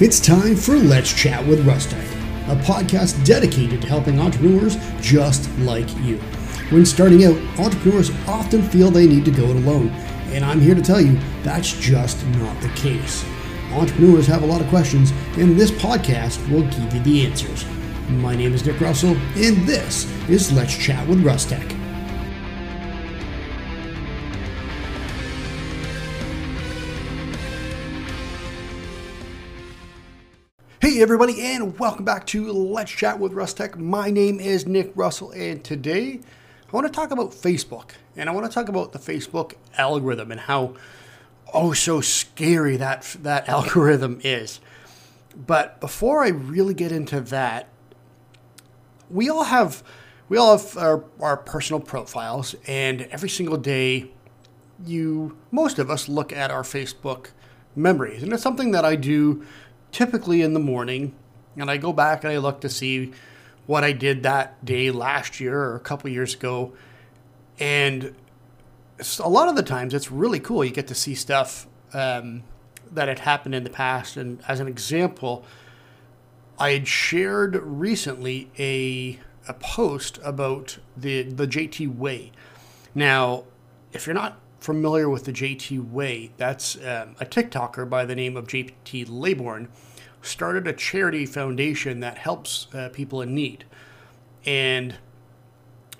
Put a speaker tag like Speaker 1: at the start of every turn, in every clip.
Speaker 1: It's time for Let's Chat with Rustec, a podcast dedicated to helping entrepreneurs just like you. When starting out, entrepreneurs often feel they need to go it alone, and I'm here to tell you that's just not the case. Entrepreneurs have a lot of questions, and this podcast will give you the answers. My name is Nick Russell, and this is Let's Chat with Rustec. Hey, everybody, and welcome back to Let's Chat with Rustec. My name is Nick Russell, and today I want to talk about Facebook, and I want to talk about the Facebook algorithm and how oh so scary that that algorithm is. But before I really get into that, we all have we all have our, our personal profiles, and every single day, you most of us look at our Facebook memories, and it's something that I do typically in the morning, and I go back and I look to see what I did that day last year or a couple years ago, and a lot of the times it's really cool. You get to see stuff um, that had happened in the past, and as an example, I had shared recently a a post about the the JT Way. Now, if you're not familiar with the JT Way, that's um, a TikToker by the name of JT Laybourne started a charity foundation that helps uh, people in need, and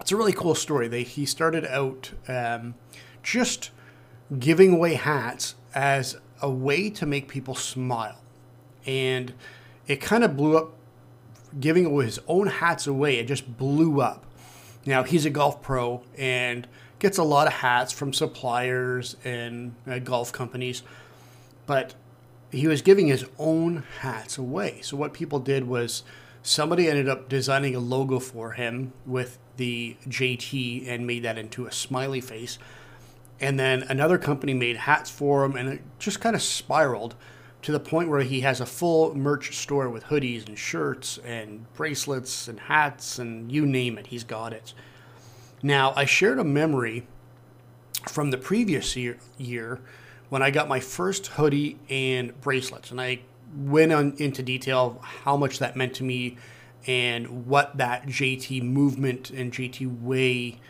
Speaker 1: it's a really cool story. They he started out um, just giving away hats as a way to make people smile, and it kind of blew up. Giving away his own hats away, it just blew up. Now he's a golf pro and gets a lot of hats from suppliers and uh, golf companies, but he was giving his own hats away. So what people did was somebody ended up designing a logo for him with the JT and made that into a smiley face. And then another company made hats for him, and it just kind of spiraled to the point where he has a full merch store with hoodies and shirts and bracelets and hats and you name it, he's got it. Now, I shared a memory from the previous year, year when I got my first hoodie and bracelets, and I went on into detail how much that meant to me and what that JT movement and JT way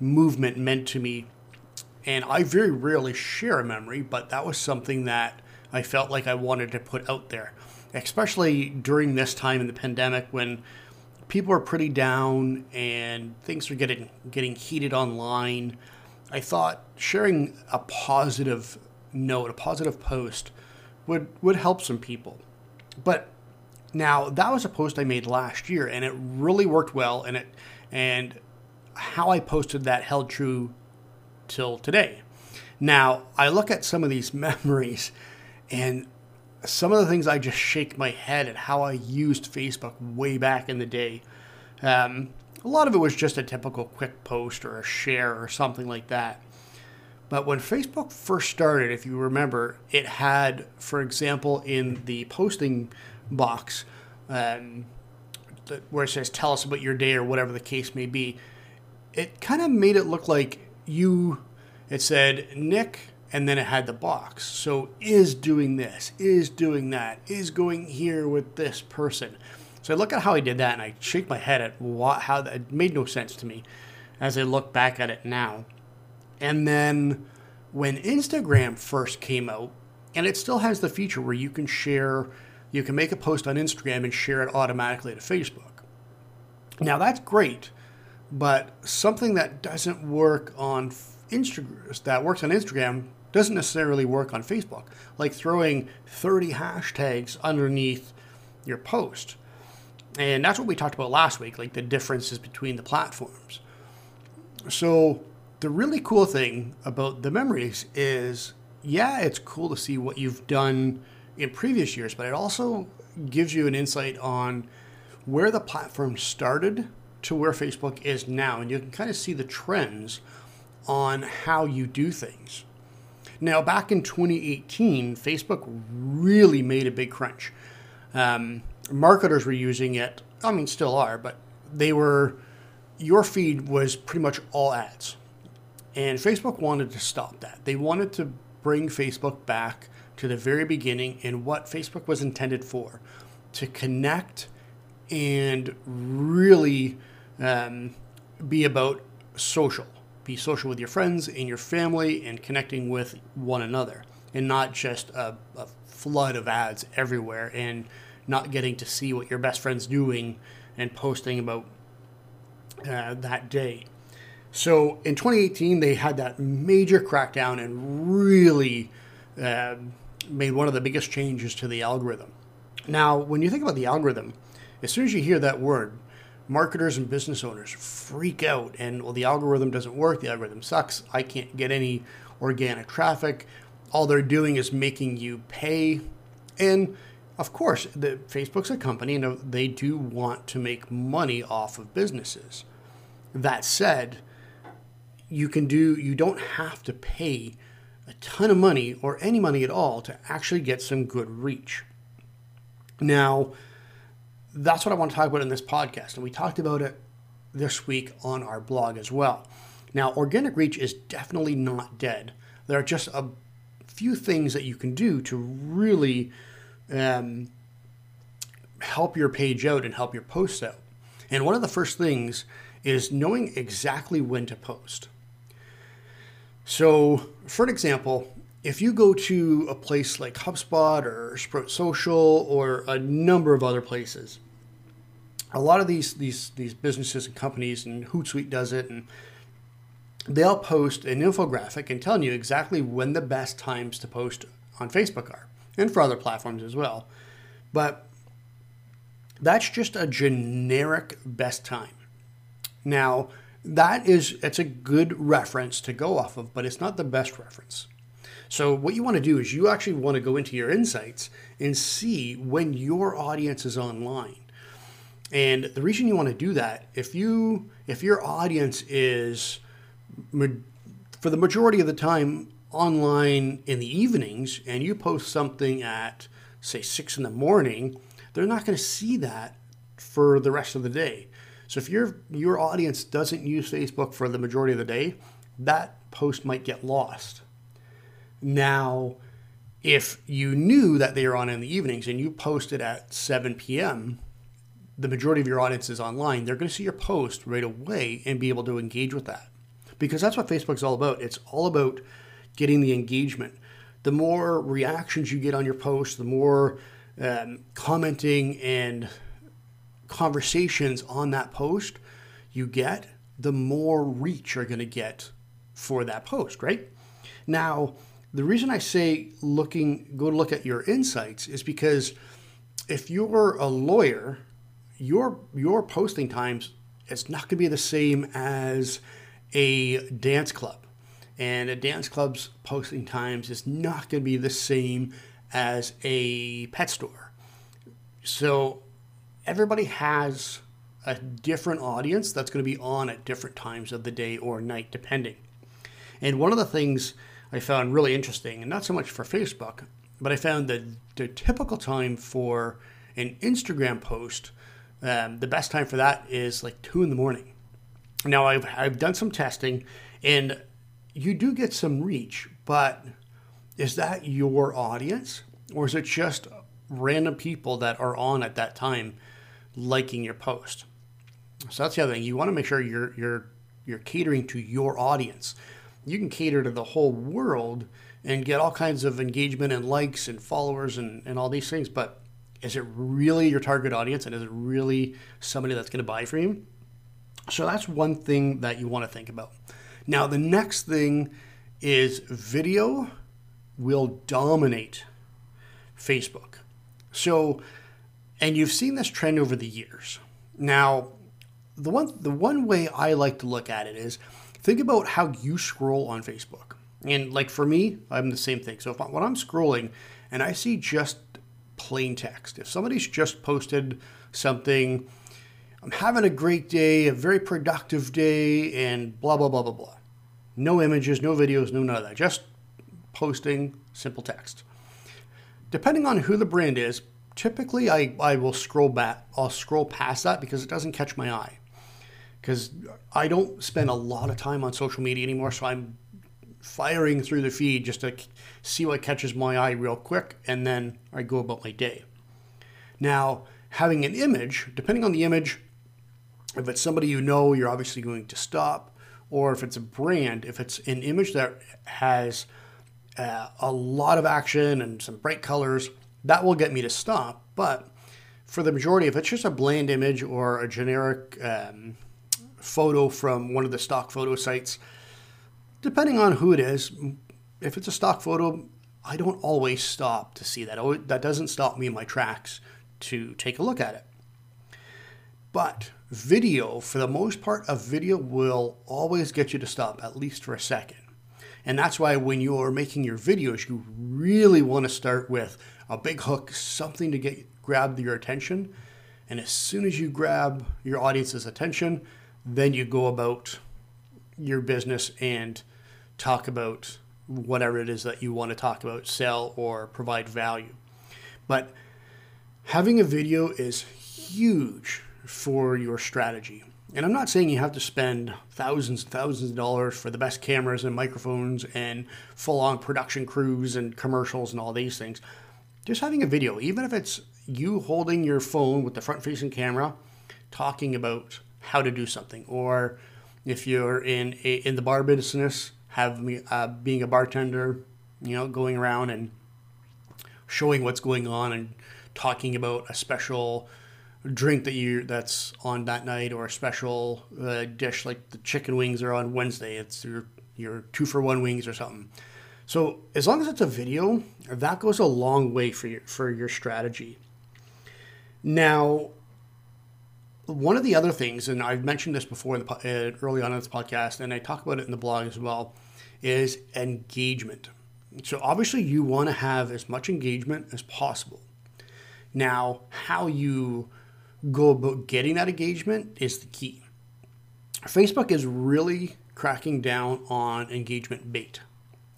Speaker 1: movement meant to me. And I very rarely share a memory, but that was something that I felt like I wanted to put out there, especially during this time in the pandemic when people are pretty down and things are getting getting heated online. I thought sharing a positive note, a positive post would would help some people. But now that was a post I made last year and it really worked well and it and how I posted that held true till today. Now, I look at some of these memories and some of the things I just shake my head at how I used Facebook way back in the day. Um, a lot of it was just a typical quick post or a share or something like that. But when Facebook first started, if you remember, it had, for example, in the posting box, um, where it says "Tell us about your day" or whatever the case may be, it kind of made it look like you. It said Nick and then it had the box. So is doing this, is doing that, is going here with this person. So I look at how he did that and I shake my head at what, how that it made no sense to me as I look back at it now. And then when Instagram first came out, and it still has the feature where you can share, you can make a post on Instagram and share it automatically to Facebook. Now that's great, but something that doesn't work on Instagram that works on Instagram doesn't necessarily work on Facebook, like throwing 30 hashtags underneath your post. And that's what we talked about last week, like the differences between the platforms. So, the really cool thing about the memories is yeah, it's cool to see what you've done in previous years, but it also gives you an insight on where the platform started to where Facebook is now. And you can kind of see the trends on how you do things. Now, back in 2018, Facebook really made a big crunch. Um, marketers were using it, I mean, still are, but they were, your feed was pretty much all ads. And Facebook wanted to stop that. They wanted to bring Facebook back to the very beginning and what Facebook was intended for to connect and really um, be about social. Be social with your friends and your family and connecting with one another and not just a, a flood of ads everywhere and not getting to see what your best friend's doing and posting about uh, that day. So in 2018, they had that major crackdown and really uh, made one of the biggest changes to the algorithm. Now, when you think about the algorithm, as soon as you hear that word, marketers and business owners freak out and, well, the algorithm doesn't work, the algorithm sucks, I can't get any organic traffic. All they're doing is making you pay. And of course, the, Facebook's a company and they do want to make money off of businesses. That said, you can do you don't have to pay a ton of money or any money at all to actually get some good reach. Now, that's what I want to talk about in this podcast, and we talked about it this week on our blog as well. Now, organic reach is definitely not dead. There are just a few things that you can do to really um, help your page out and help your posts out. And one of the first things is knowing exactly when to post. So, for an example, if you go to a place like HubSpot or Sprout Social or a number of other places, a lot of these these these businesses and companies and Hootsuite does it and they'll post an infographic and telling you exactly when the best times to post on Facebook are and for other platforms as well. But that's just a generic best time. Now, that is it's a good reference to go off of, but it's not the best reference. So what you want to do is you actually want to go into your insights and see when your audience is online. And the reason you want to do that, if you if your audience is for the majority of the time online in the evenings and you post something at say six in the morning, they're not going to see that for the rest of the day. So if your your audience doesn't use Facebook for the majority of the day, that post might get lost. Now, if you knew that they are on in the evenings and you posted at 7 p.m., the majority of your audience is online, they're going to see your post right away and be able to engage with that. Because that's what Facebook's all about. It's all about getting the engagement. The more reactions you get on your post, the more um, commenting and conversations on that post you get, the more reach you're going to get for that post, right? Now, the reason I say looking go look at your insights is because if you're a lawyer, your your posting times it's not going to be the same as a dance club. And a dance club's posting times is not going to be the same as a pet store. So everybody has a different audience that's going to be on at different times of the day or night, depending. And one of the things I found really interesting, and not so much for Facebook, but I found that the typical time for an Instagram post, um, the best time for that is like two in the morning. Now, I've, I've done some testing and you do get some reach, but is that your audience or is it just random people that are on at that time liking your post. So that's the other thing. You want to make sure you're you're you're catering to your audience. You can cater to the whole world and get all kinds of engagement and likes and followers and, and all these things, but is it really your target audience and is it really somebody that's going to buy from you? So that's one thing that you want to think about. Now, the next thing is video will dominate Facebook. So and you've seen this trend over the years. Now, the one the one way I like to look at it is think about how you scroll on Facebook. And like for me, I'm the same thing. So if I, when I'm scrolling and I see just plain text, if somebody's just posted something, I'm having a great day, a very productive day, and blah blah blah blah blah. No images, no videos, no none of that. Just posting simple text. Depending on who the brand is, typically I, I will scroll back I'll scroll past that because it doesn't catch my eye because I don't spend a lot of time on social media anymore so I'm firing through the feed just to see what catches my eye real quick, and then I go about my day. Now, having an image, depending on the image, if it's somebody you know, you're obviously going to stop. Or if it's a brand, if it's an image that has uh, a lot of action and some bright colors, that will get me to stop. But for the majority, if it's just a bland image or a generic um, photo from one of the stock photo sites, depending on who it is, if it's a stock photo, I don't always stop to see that. Oh, that doesn't stop me in my tracks to take a look at it. But video, for the most part, a video will always get you to stop at least for a second. And that's why when you're making your videos, you really want to start with a big hook, something to get grab your attention. And as soon as you grab your audience's attention, then you go about your business and talk about whatever it is that you want to talk about, sell or provide value. But having a video is huge for your strategy. And I'm not saying you have to spend thousands and thousands of dollars for the best cameras and microphones and full on production crews and commercials and all these things. Just having a video, even if it's you holding your phone with the front facing camera, talking about how to do something, or if you're in a, in the bar business, have me uh, being a bartender, you know, going around and showing what's going on and talking about a special drink that you that's on that night or a special uh, dish like the chicken wings are on Wednesday. It's your your two for one wings or something. So as long as it's a video, that goes a long way for your for your strategy. Now, one of the other things, and I've mentioned this before in the, uh, early on in this podcast, and I talk about it in the blog as well, is engagement. So obviously, you want to have as much engagement as possible. Now, how you go about getting that engagement is the key. Facebook is really cracking down on engagement bait.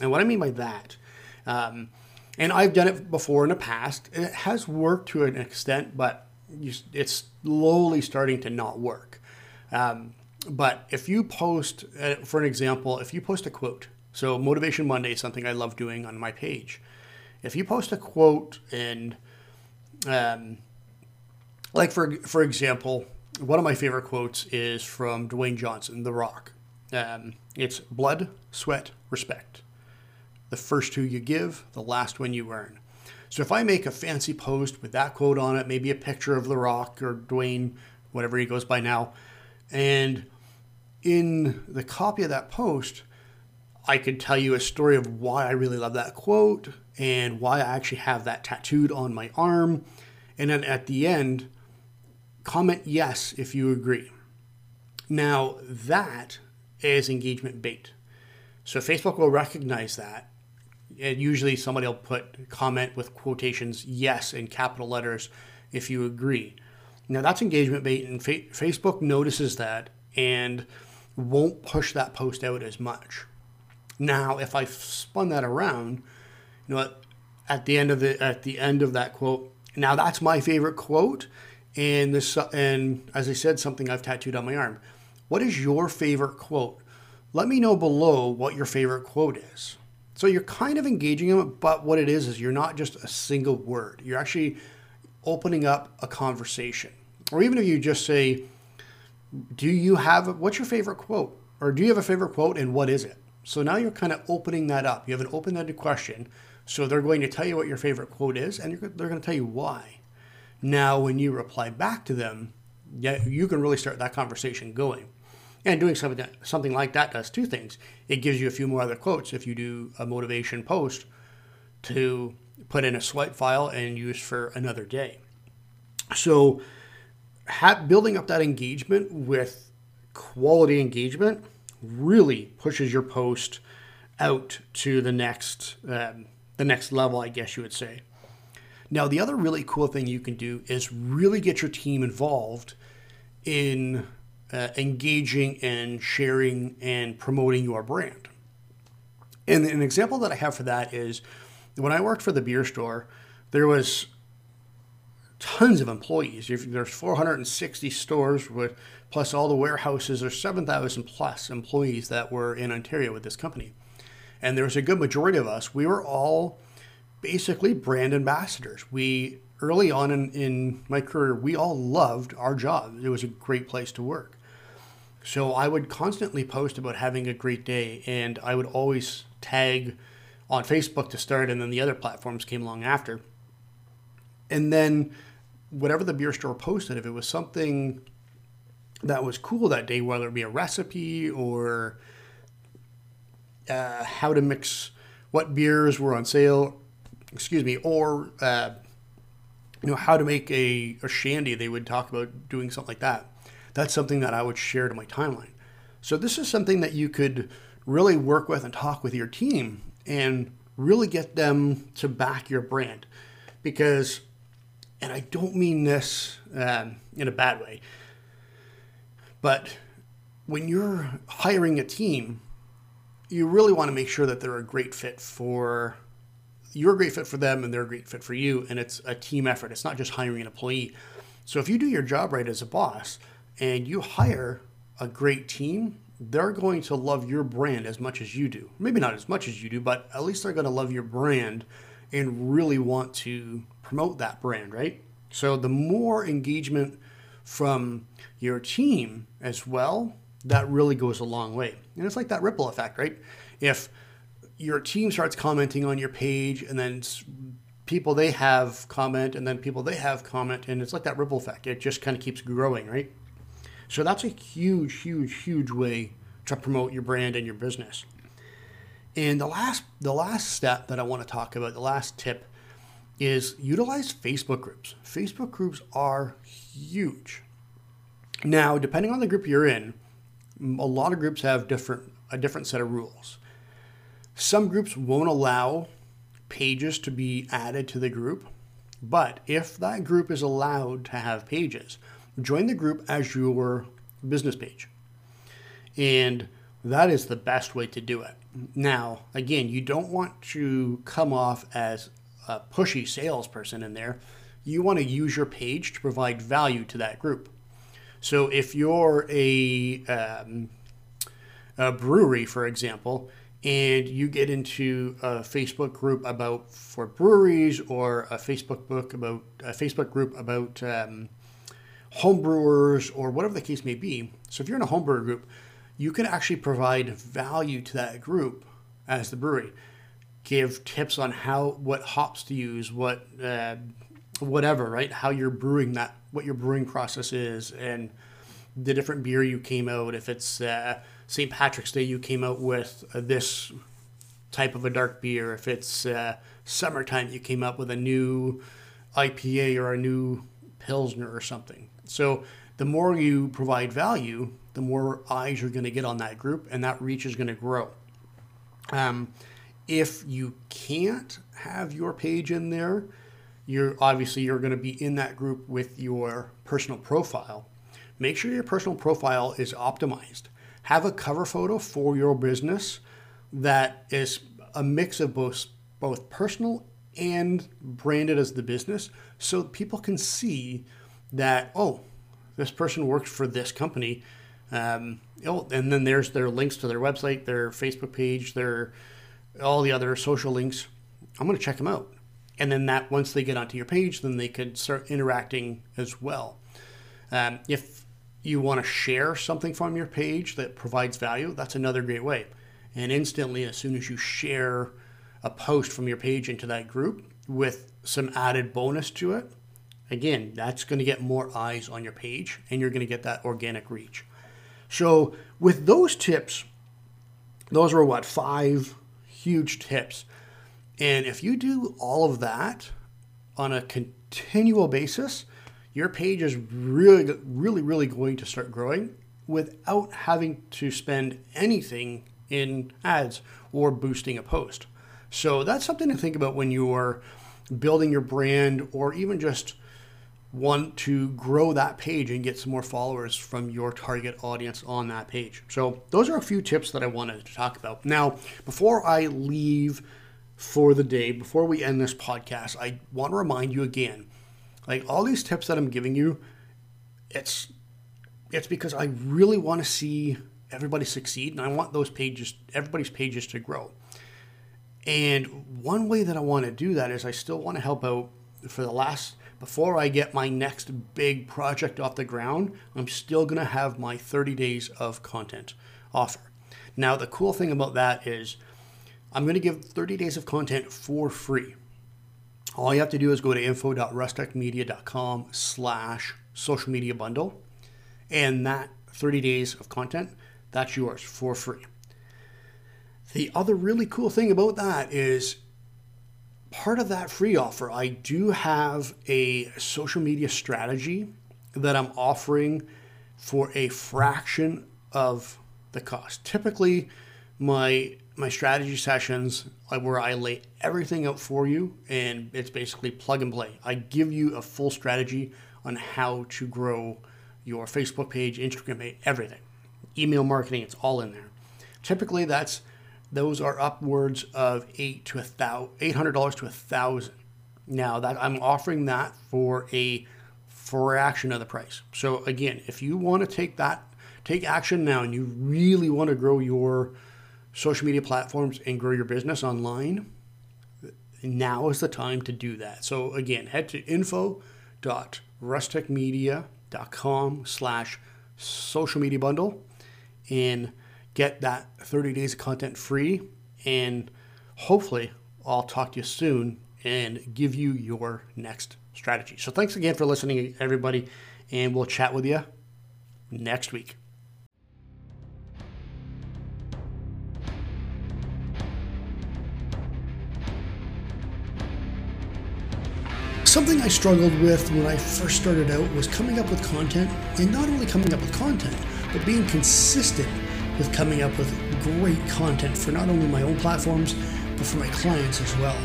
Speaker 1: And what I mean by that, um, and I've done it before in the past, it has worked to an extent, but it's slowly starting to not work. Um, but if you post, uh, for an example, if you post a quote, so Motivation Monday is something I love doing on my page. If you post a quote and um, like for for example, one of my favorite quotes is from Dwayne Johnson, The Rock. Um, it's blood, sweat, respect. The first two you give, the last one you earn. So if I make a fancy post with that quote on it, maybe a picture of The Rock or Dwayne, whatever he goes by now, and in the copy of that post, I could tell you a story of why I really love that quote and why I actually have that tattooed on my arm. And then at the end, comment yes if you agree. Now, that is engagement bait. So Facebook will recognize that. And usually somebody will put comment with quotations yes in capital letters if you agree. Now, that's engagement bait, and fa- Facebook notices that and won't push that post out as much. Now, if I spun that around, you know, at the end of the at the end of that quote, now that's my favorite quote, and this and as I said, something I've tattooed on my arm. What is your favorite quote? Let me know below what your favorite quote is. So you're kind of engaging them, but what it is is you're not just a single word. You're actually opening up a conversation. Or even if you just say, "Do you have what's your favorite quote?" or "Do you have a favorite quote and what is it?" So now you're kind of opening that up. You have an open-ended question. So they're going to tell you what your favorite quote is, and they're going to tell you why. Now, when you reply back to them, you can really start that conversation going. And doing something that, something like that does two things. It gives you a few more other quotes if you do a motivation post to put in a swipe file and use for another day. So, building up that engagement with quality engagement really pushes your post out to the next um, the next level, I guess you would say. Now, the other really cool thing you can do is really get your team involved in uh, engaging and sharing and promoting your brand. And an example that I have for that is when I worked for the beer store, there was tons of employees. There's 460 stores with plus all the warehouses. There's 7,000 plus employees that were in Ontario with this company. and there was a good majority of us, we were all basically brand ambassadors. We early on in, in my career, we all loved our job. It was a great place to work. So I would constantly post about having a great day, and I would always tag on Facebook to start, and then the other platforms came along after. And then whatever the beer store posted, if it was something that was cool that day, whether it be a recipe or uh, how to mix what beers were on sale, excuse me, or uh, you know how to make a, a shandy, they would talk about doing something like that. That's something that I would share to my timeline. So this is something that you could really work with and talk with your team and really get them to back your brand. Because and i don't mean this um, in a bad way but when you're hiring a team you really want to make sure that they're a great fit for you're a great fit for them and they're a great fit for you and it's a team effort. It's not just hiring an employee. So if you do your job right as a boss and you hire a great team they're going to love your brand as much as you do. Maybe not as much as you do, but at least they're going to love your brand and really want to promote that brand, right? So the more engagement from your team as well, that really goes a long way. And it's like that ripple effect, right? If your team starts commenting on your page and then people they have comment and then people they have comment and it's like that ripple effect. It just kind of keeps growing, right? So that's a huge, huge, huge way to promote your brand and your business. And the last the last step that I want to talk about, the last tip is utilize Facebook groups. Facebook groups are huge. Now, depending on the group you're in, a lot of groups have different a different set of rules. Some groups won't allow pages to be added to the group, but if that group is allowed to have pages, join the group as your business page. And that is the best way to do it. Now, again, you don't want to come off as a pushy salesperson in there. You want to use your page to provide value to that group. So if you're a, um, a brewery, for example, and you get into a Facebook group about for breweries or a Facebook book about a Facebook group about um, homebrewers or whatever the case may be. So if you're in a homebrewer group, you can actually provide value to that group as the brewery. Give tips on how what hops to use, what uh, whatever, right? How you're brewing that, what your brewing process is, and the different beer you came out. If it's uh, St. Patrick's Day, you came out with uh, this type of a dark beer. If it's uh, summertime, you came up with a new IPA or a new Pilsner or something. So the more you provide value, the more eyes you're going to get on that group, and that reach is going to grow. Um, if you can't have your page in there, you're obviously you're going to be in that group with your personal profile. Make sure your personal profile is optimized. Have a cover photo for your business that is a mix of both both personal and branded as the business so people can see that oh this person works for this company. Um, oh, and then there's their links to their website, their Facebook page, their all the other social links. I'm going to check them out. And then that once they get onto your page, then they could start interacting as well. Um, if you want to share something from your page that provides value, that's another great way. And instantly, as soon as you share a post from your page into that group with some added bonus to it, Again, that's going to get more eyes on your page and you're going to get that organic reach. So, with those tips, those are what, five huge tips. And if you do all of that on a continual basis, your page is really, really, really going to start growing without having to spend anything in ads or boosting a post. So that's something to think about when you're building your brand or even just want to grow that page and get some more followers from your target audience on that page. So, those are a few tips that I wanted to talk about. Now, before I leave for the day, before we end this podcast, I want to remind you again like all these tips that I'm giving you, it's it's because I really want to see everybody succeed and I want those pages everybody's pages to grow. And one way that I want to do that is I still want to help out for the last before I get my next big project off the ground, I'm still going to have my 30 days of content offer. Now, the cool thing about that is I'm going to give 30 days of content for free. All you have to do is go to info.rustechmedia.com slash social media bundle. And that 30 days of content, that's yours for free. The other really cool thing about that is part of that free offer, I do have a social media strategy that I'm offering for a fraction of the cost. Typically, my my strategy sessions where I lay everything out for you and it's basically plug and play. I give you a full strategy on how to grow your Facebook page, Instagram page, everything. Email marketing, it's all in there. Typically that's those are upwards of eight to a thousand, eight hundred dollars to a thousand. Now that I'm offering that for a fraction of the price. So again, if you want to take that, take action now, and you really want to grow your social media platforms and grow your business online, now is the time to do that. So again, head to info.rustechmedia.com slash social media bundle and get that 30 days of content free. And hopefully, I'll talk to you soon and give you your next strategy. So, thanks again for listening, everybody, and we'll chat with you next week. Something I struggled with when I first started out was coming up with content, and not only coming up with content, but being consistent with coming up with great content for not only my own platforms, but for my clients as well.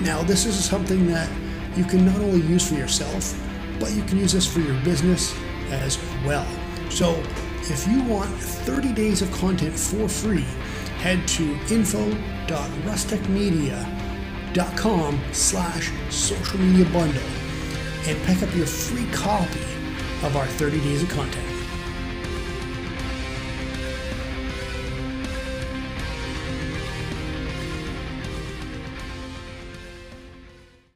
Speaker 1: Now, this is something that you can not only use for yourself, but you can use this for your business as well. So, if you want 30 days of content for free, head to info.rustechmedia.com slash social media bundle and pick up your free copy of our 30 days of content.